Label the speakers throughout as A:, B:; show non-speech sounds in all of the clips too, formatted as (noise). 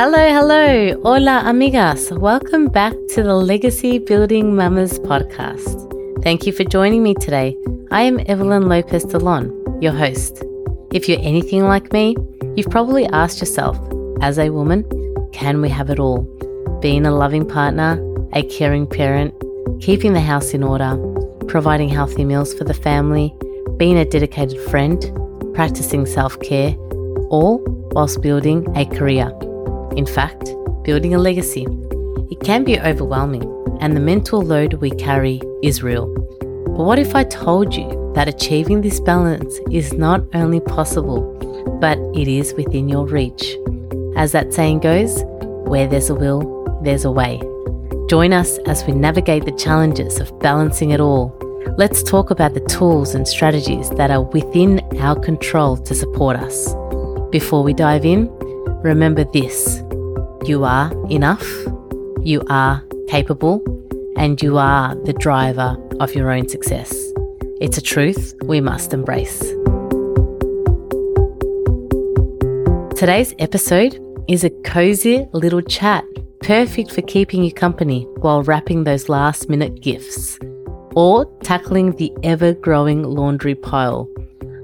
A: Hello, hello. Hola, amigas. Welcome back to the Legacy Building Mamas podcast. Thank you for joining me today. I am Evelyn Lopez Delon, your host. If you're anything like me, you've probably asked yourself, as a woman, can we have it all? Being a loving partner, a caring parent, keeping the house in order, providing healthy meals for the family, being a dedicated friend, practicing self care, all whilst building a career. In fact, building a legacy. It can be overwhelming, and the mental load we carry is real. But what if I told you that achieving this balance is not only possible, but it is within your reach? As that saying goes, where there's a will, there's a way. Join us as we navigate the challenges of balancing it all. Let's talk about the tools and strategies that are within our control to support us. Before we dive in, remember this you are enough, you are capable, and you are the driver of your own success. It's a truth we must embrace. Today's episode is a cozy little chat, perfect for keeping you company while wrapping those last minute gifts or tackling the ever growing laundry pile.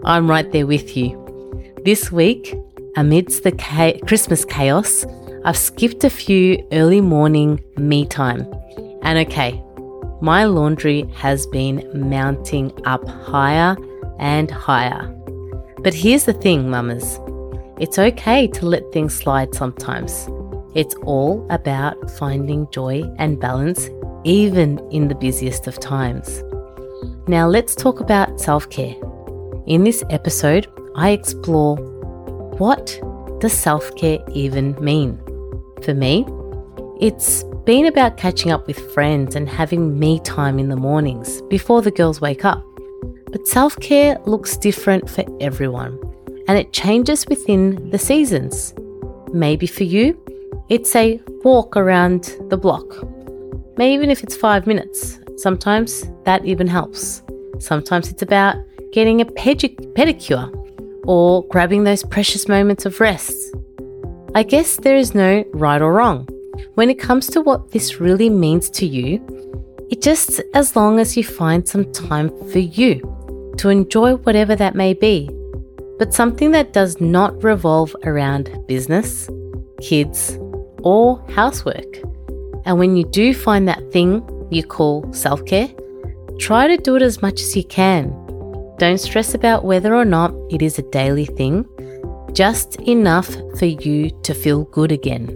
A: I'm right there with you. This week, amidst the Christmas chaos, I've skipped a few early morning me time. And okay, my laundry has been mounting up higher and higher. But here's the thing, mamas it's okay to let things slide sometimes. It's all about finding joy and balance, even in the busiest of times. Now, let's talk about self care. In this episode, I explore what does self care even mean? For me, it's been about catching up with friends and having me time in the mornings before the girls wake up. But self care looks different for everyone and it changes within the seasons. Maybe for you, it's a walk around the block. Maybe even if it's five minutes. Sometimes that even helps. Sometimes it's about getting a pedicure or grabbing those precious moments of rest. I guess there is no right or wrong. When it comes to what this really means to you, it just as long as you find some time for you to enjoy whatever that may be but something that does not revolve around business, kids, or housework. And when you do find that thing you call self care, try to do it as much as you can. Don't stress about whether or not it is a daily thing, just enough for you to feel good again.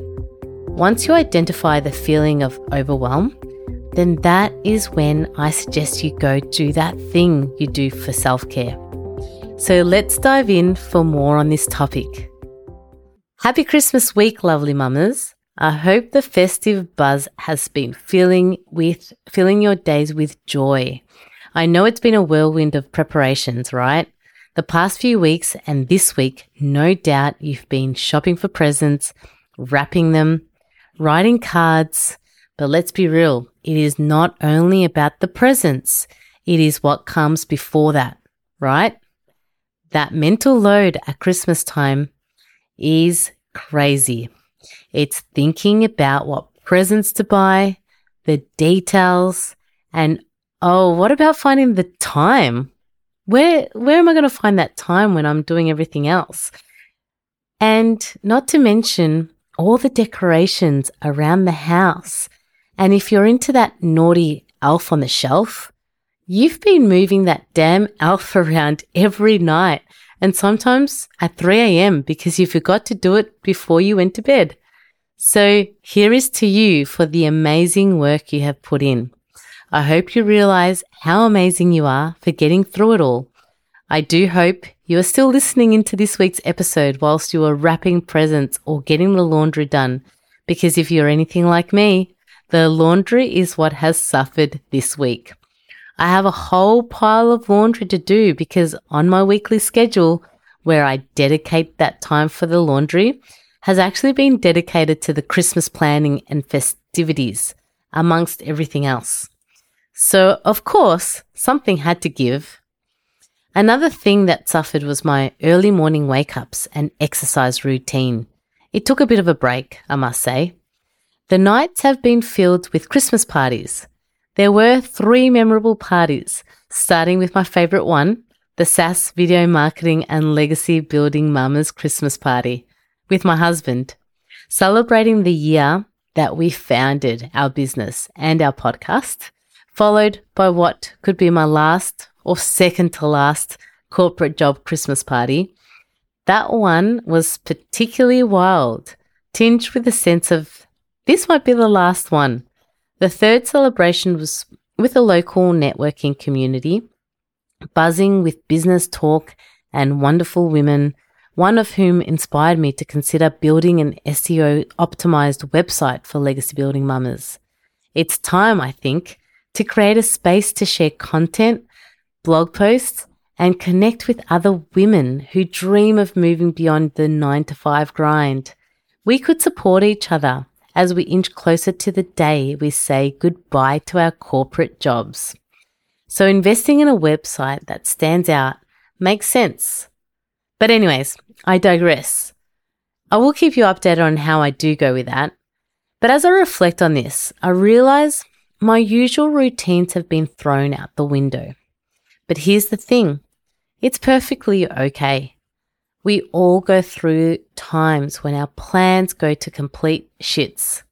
A: Once you identify the feeling of overwhelm, then that is when I suggest you go do that thing you do for self care. So let's dive in for more on this topic. Happy Christmas week, lovely mamas. I hope the festive buzz has been filling with filling your days with joy. I know it's been a whirlwind of preparations, right? The past few weeks and this week, no doubt you've been shopping for presents, wrapping them, writing cards, but let's be real, it is not only about the presents, it is what comes before that, right? that mental load at Christmas time is crazy. It's thinking about what presents to buy, the details, and oh, what about finding the time? Where where am I going to find that time when I'm doing everything else? And not to mention all the decorations around the house. And if you're into that naughty elf on the shelf, You've been moving that damn elf (laughs) around every night and sometimes at 3 a.m. because you forgot to do it before you went to bed. So here is to you for the amazing work you have put in. I hope you realize how amazing you are for getting through it all. I do hope you are still listening into this week's episode whilst you are wrapping presents or getting the laundry done, because if you're anything like me, the laundry is what has suffered this week. I have a whole pile of laundry to do because on my weekly schedule, where I dedicate that time for the laundry, has actually been dedicated to the Christmas planning and festivities, amongst everything else. So, of course, something had to give. Another thing that suffered was my early morning wake ups and exercise routine. It took a bit of a break, I must say. The nights have been filled with Christmas parties. There were three memorable parties, starting with my favourite one, the SAS Video Marketing and Legacy Building Mamas Christmas Party, with my husband, celebrating the year that we founded our business and our podcast, followed by what could be my last or second to last corporate job Christmas party. That one was particularly wild, tinged with a sense of this might be the last one. The third celebration was with a local networking community, buzzing with business talk and wonderful women, one of whom inspired me to consider building an SEO optimized website for legacy building mamas. It's time, I think, to create a space to share content, blog posts, and connect with other women who dream of moving beyond the nine to five grind. We could support each other as we inch closer to the day we say goodbye to our corporate jobs. So investing in a website that stands out makes sense. But anyways, I digress. I will keep you updated on how I do go with that. But as I reflect on this, I realize my usual routines have been thrown out the window. But here's the thing it's perfectly okay. We all go through times when our plans go to complete shits,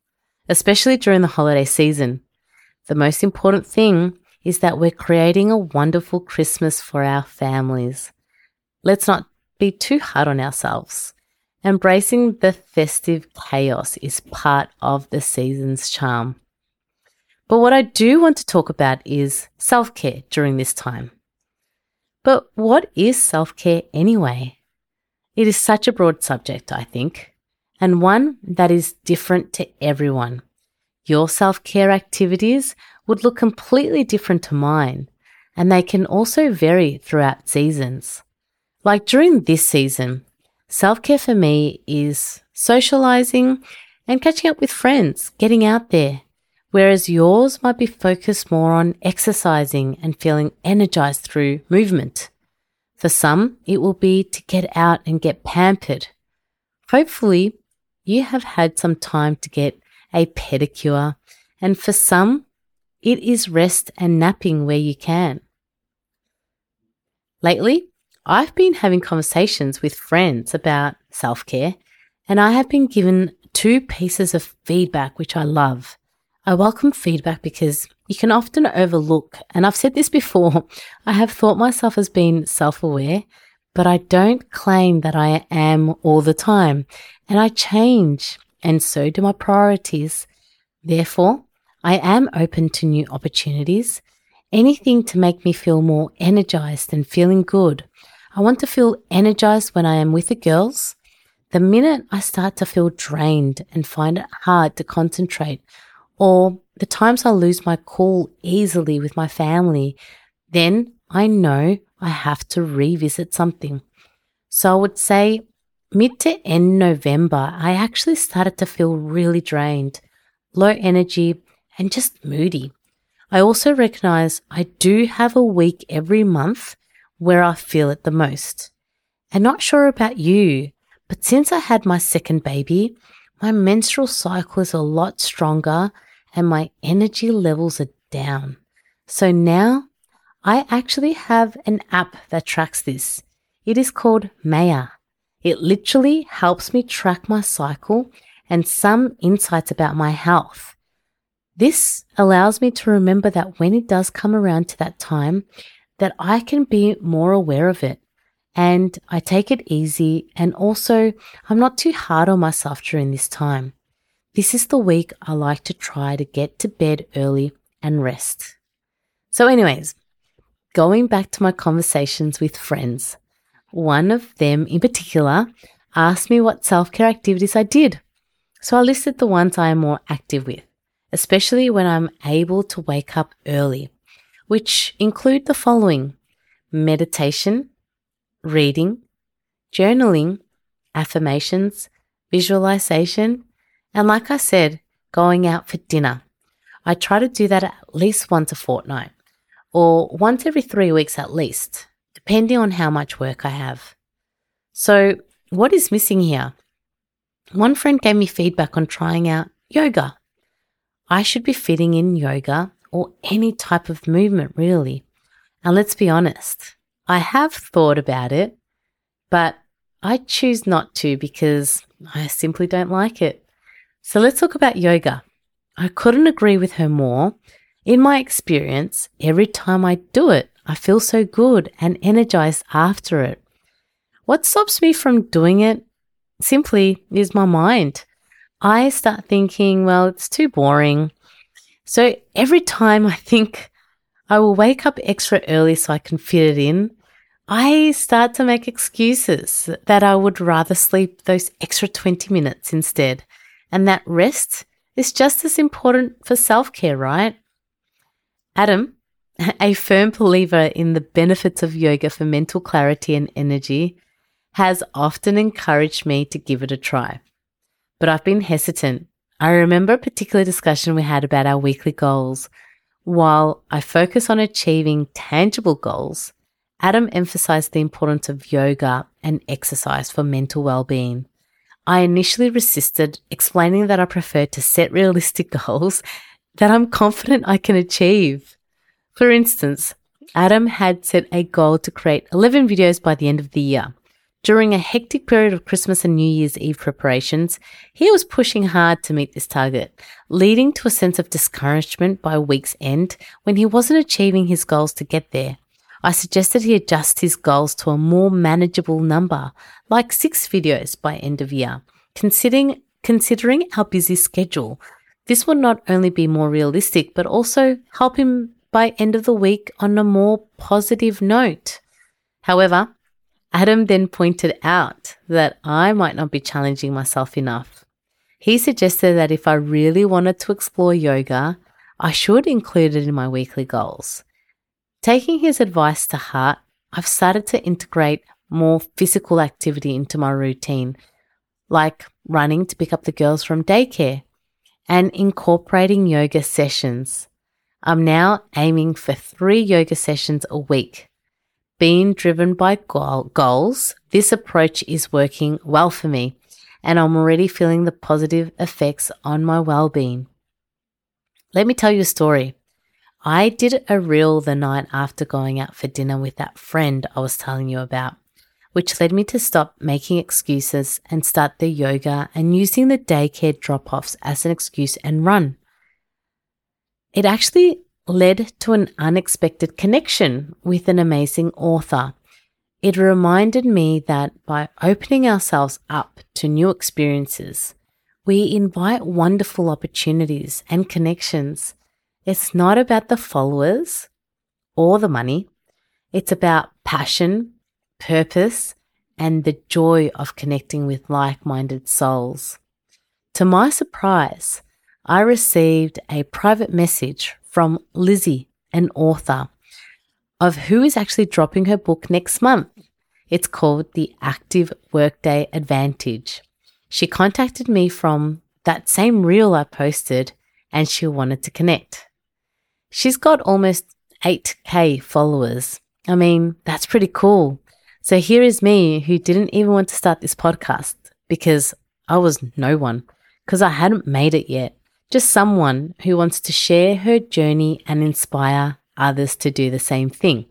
A: especially during the holiday season. The most important thing is that we're creating a wonderful Christmas for our families. Let's not be too hard on ourselves. Embracing the festive chaos is part of the season's charm. But what I do want to talk about is self care during this time. But what is self care anyway? It is such a broad subject, I think, and one that is different to everyone. Your self care activities would look completely different to mine, and they can also vary throughout seasons. Like during this season, self care for me is socializing and catching up with friends, getting out there, whereas yours might be focused more on exercising and feeling energized through movement. For some, it will be to get out and get pampered. Hopefully, you have had some time to get a pedicure, and for some, it is rest and napping where you can. Lately, I've been having conversations with friends about self care, and I have been given two pieces of feedback which I love. I welcome feedback because you can often overlook, and I've said this before, I have thought myself as being self aware, but I don't claim that I am all the time, and I change, and so do my priorities. Therefore, I am open to new opportunities, anything to make me feel more energized and feeling good. I want to feel energized when I am with the girls. The minute I start to feel drained and find it hard to concentrate, or the times I lose my cool easily with my family, then I know I have to revisit something. So I would say mid to end November, I actually started to feel really drained, low energy, and just moody. I also recognize I do have a week every month where I feel it the most. And not sure about you, but since I had my second baby, my menstrual cycle is a lot stronger and my energy levels are down. So now I actually have an app that tracks this. It is called Maya. It literally helps me track my cycle and some insights about my health. This allows me to remember that when it does come around to that time, that I can be more aware of it. And I take it easy and also I'm not too hard on myself during this time. This is the week I like to try to get to bed early and rest. So, anyways, going back to my conversations with friends, one of them in particular asked me what self care activities I did. So, I listed the ones I am more active with, especially when I'm able to wake up early, which include the following meditation, reading, journaling, affirmations, visualization, and like I said, going out for dinner. I try to do that at least once a fortnight or once every three weeks at least, depending on how much work I have. So, what is missing here? one friend gave me feedback on trying out yoga. I should be fitting in yoga or any type of movement, really. And let's be honest, I have thought about it, but I choose not to because I simply don't like it. So let's talk about yoga. I couldn't agree with her more. In my experience, every time I do it, I feel so good and energized after it. What stops me from doing it simply is my mind. I start thinking, well, it's too boring. So every time I think I will wake up extra early so I can fit it in, I start to make excuses that I would rather sleep those extra 20 minutes instead. And that rest is just as important for self care, right? Adam, (laughs) a firm believer in the benefits of yoga for mental clarity and energy, has often encouraged me to give it a try. But I've been hesitant. I remember a particular discussion we had about our weekly goals. While I focus on achieving tangible goals, Adam emphasized the importance of yoga and exercise for mental well being. I initially resisted, explaining that I prefer to set realistic (laughs) goals that I'm confident I can achieve. For instance, Adam had set a goal to create 11 videos by the end of the year. During a hectic period of Christmas and New Year's Eve preparations, he was pushing hard to meet this target, leading to a sense of discouragement by week's end when he wasn't achieving his goals to get there. I suggested he adjust his goals to a more manageable number, like six videos by end of year. Considering, considering our busy schedule, this would not only be more realistic, but also help him by end of the week on a more positive note. However, Adam then pointed out that I might not be challenging myself enough. He suggested that if I really wanted to explore yoga, I should include it in my weekly goals. Taking his advice to heart, I've started to integrate more physical activity into my routine, like running to pick up the girls from daycare and incorporating yoga sessions. I'm now aiming for three yoga sessions a week. Being driven by goals, this approach is working well for me, and I'm already feeling the positive effects on my well being. Let me tell you a story. I did a reel the night after going out for dinner with that friend I was telling you about, which led me to stop making excuses and start the yoga and using the daycare drop offs as an excuse and run. It actually led to an unexpected connection with an amazing author. It reminded me that by opening ourselves up to new experiences, we invite wonderful opportunities and connections it's not about the followers or the money. It's about passion, purpose, and the joy of connecting with like minded souls. To my surprise, I received a private message from Lizzie, an author, of who is actually dropping her book next month. It's called The Active Workday Advantage. She contacted me from that same reel I posted and she wanted to connect. She's got almost 8k followers. I mean, that's pretty cool. So here is me who didn't even want to start this podcast because I was no one, because I hadn't made it yet. Just someone who wants to share her journey and inspire others to do the same thing.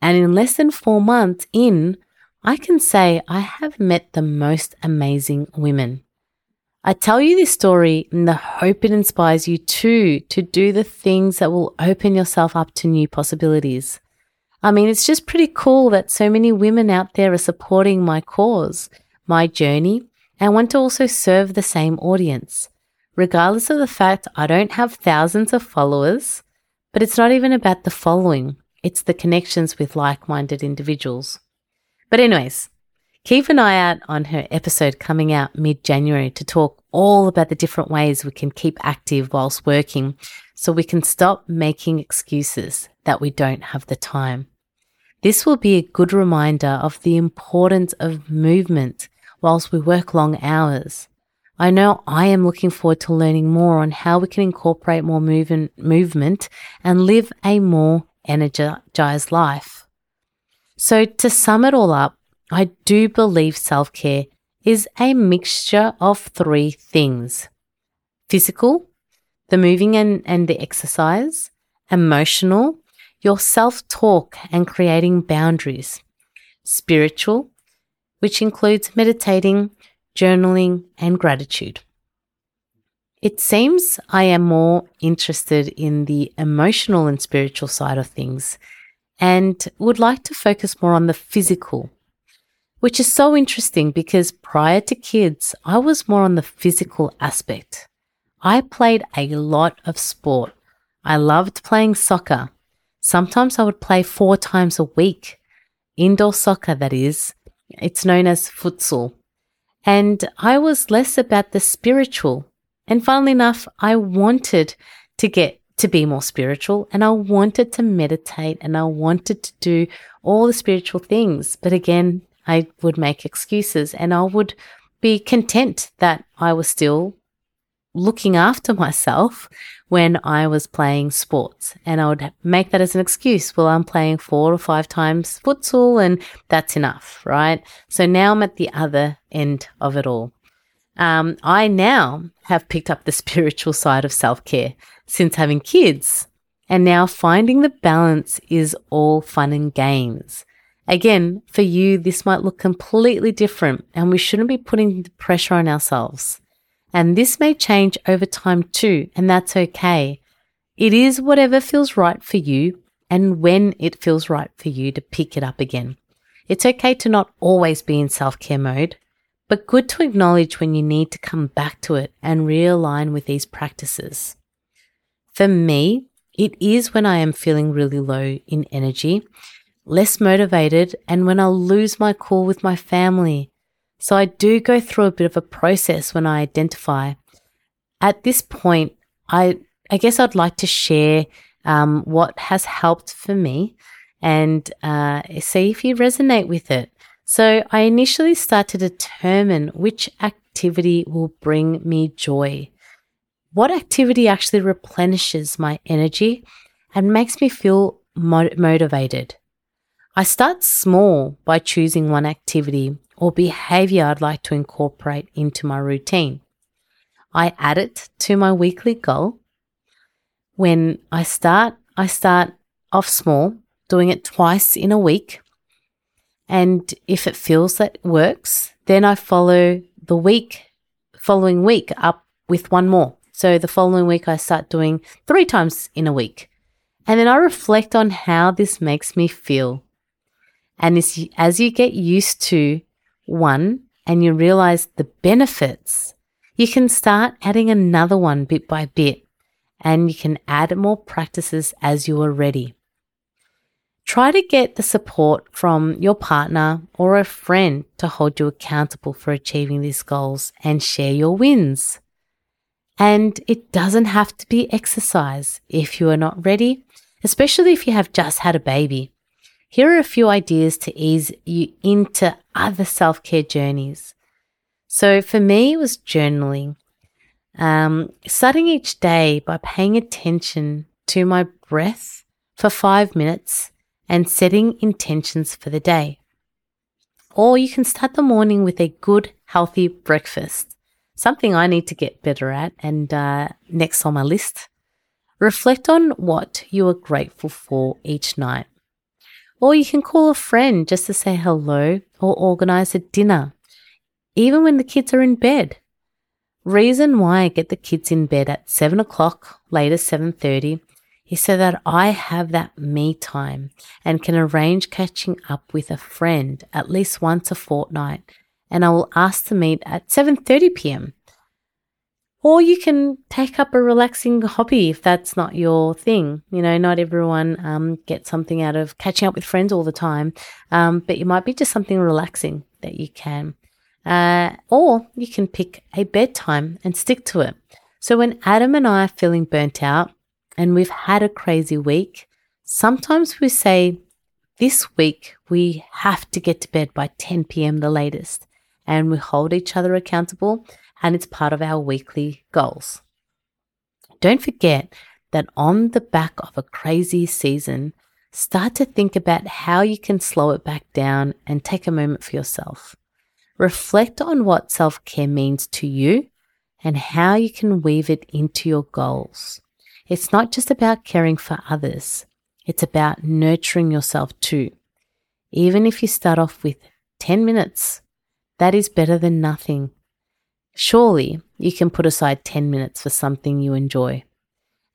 A: And in less than four months in, I can say I have met the most amazing women. I tell you this story in the hope it inspires you too to do the things that will open yourself up to new possibilities. I mean, it's just pretty cool that so many women out there are supporting my cause, my journey, and want to also serve the same audience. Regardless of the fact I don't have thousands of followers, but it's not even about the following, it's the connections with like minded individuals. But, anyways, Keep an eye out on her episode coming out mid January to talk all about the different ways we can keep active whilst working so we can stop making excuses that we don't have the time. This will be a good reminder of the importance of movement whilst we work long hours. I know I am looking forward to learning more on how we can incorporate more movement, and live a more energized life. So to sum it all up, I do believe self care is a mixture of three things. Physical, the moving and, and the exercise, emotional, your self talk and creating boundaries, spiritual, which includes meditating, journaling, and gratitude. It seems I am more interested in the emotional and spiritual side of things and would like to focus more on the physical, which is so interesting because prior to kids, I was more on the physical aspect. I played a lot of sport. I loved playing soccer. Sometimes I would play four times a week. Indoor soccer, that is. It's known as futsal. And I was less about the spiritual. And funnily enough, I wanted to get to be more spiritual and I wanted to meditate and I wanted to do all the spiritual things. But again, I would make excuses and I would be content that I was still looking after myself when I was playing sports. And I would make that as an excuse. Well, I'm playing four or five times futsal and that's enough, right? So now I'm at the other end of it all. Um, I now have picked up the (laughs) spiritual side of self care since having kids. And now finding the balance is all fun and games. Again, for you, this might look completely different and we shouldn't be putting the pressure on ourselves. And this may change over time too, and that's okay. It is whatever feels right for you and when it feels right for you to pick it up again. It's okay to not always be in self care mode, but good to acknowledge when you need to come back to it and realign with these practices. For me, it is when I am feeling really low in energy, less motivated, and when I lose my cool with my family so I do go through a bit of a process when I identify. At this point, I I guess I'd like to share um, what has helped for me and uh, see if you resonate with it. So I initially start to determine which activity will bring me joy. What activity actually replenishes my energy and makes me feel motivated? I start small by choosing one activity or behavior I'd like to incorporate into my routine. I add it to my weekly goal. When I start, I start off small, doing it twice in a week. And if it feels that it works, then I follow the week, following week up with one more. So the following week, I start doing three times in a week. And then I reflect on how this makes me feel. And as, as you get used to one and you realize the benefits, you can start adding another one bit by bit and you can add more practices as you are ready. Try to get the support from your partner or a friend to hold you accountable for achieving these goals and share your wins. And it doesn't have to be exercise if you are not ready, especially if you have just had a baby. Here are a few ideas to ease you into other self care journeys. So for me, it was journaling. Um, starting each day by paying attention to my breath for five minutes and setting intentions for the day. Or you can start the morning with a good, healthy breakfast, something I need to get better at and uh, next on my list. Reflect on what you are grateful for each night. Or you can call a friend just to say hello or organize a dinner, even when the kids are in bed. Reason why I get the kids in bed at 7 o'clock, later 7.30, is so that I have that me time and can arrange catching up with a friend at least once a fortnight and I will ask to meet at 7:30 p.m. Or you can take up a relaxing hobby if that's not your thing. You know, not everyone um, gets something out of catching up with friends all the time, um, but it might be just something relaxing that you can. Uh, or you can pick a bedtime and stick to it. So when Adam and I are feeling burnt out and we've had a crazy week, sometimes we say, this week we have to get to bed by 10 p.m. the latest, and we hold each other accountable and it's part of our weekly goals. Don't forget that on the back of a crazy season, start to think about how you can slow it back down and take a moment for yourself. reflect on what self care means to you and how you can weave it into your goals. It's not just about caring for others, it's about nurturing yourself too. Even if you start off with 10 minutes, that is better than nothing. Surely you can put aside 10 minutes for something you enjoy.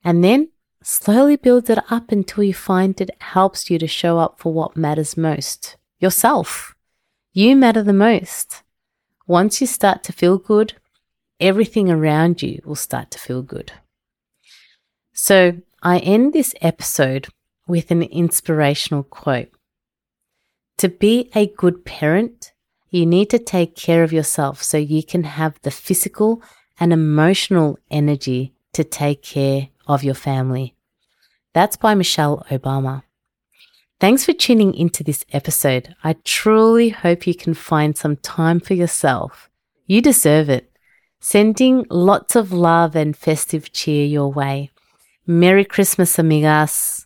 A: And then slowly build it up until you find it helps you to show up for what matters most yourself. You matter the most. Once you start to feel good, everything around you will start to feel good. So I end this episode with an inspirational quote. To be a good parent, you need to take care of yourself so you can have the physical and emotional energy to take care of your family. That's by Michelle Obama. Thanks for tuning into this episode. I truly hope you can find some time for yourself. You deserve it. Sending lots of love and festive cheer your way. Merry Christmas, amigas.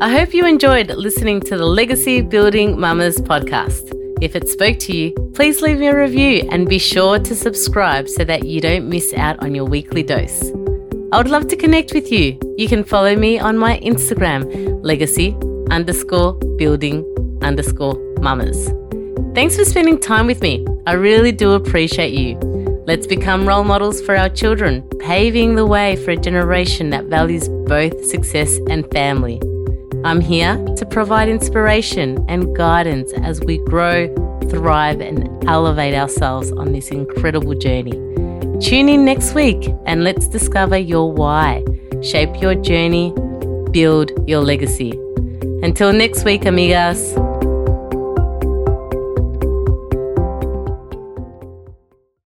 A: I hope you enjoyed listening to the Legacy Building Mamas podcast. If it spoke to you, please leave me a review and be sure to subscribe so that you don't miss out on your weekly dose. I would love to connect with you. You can follow me on my Instagram, legacy underscore building underscore mamas. Thanks for spending time with me. I really do appreciate you. Let's become role models for our children, paving the way for a generation that values both success and family. I'm here to provide inspiration and guidance as we grow, thrive, and elevate ourselves on this incredible journey. Tune in next week and let's discover your why, shape your journey, build your legacy. Until next week, amigas.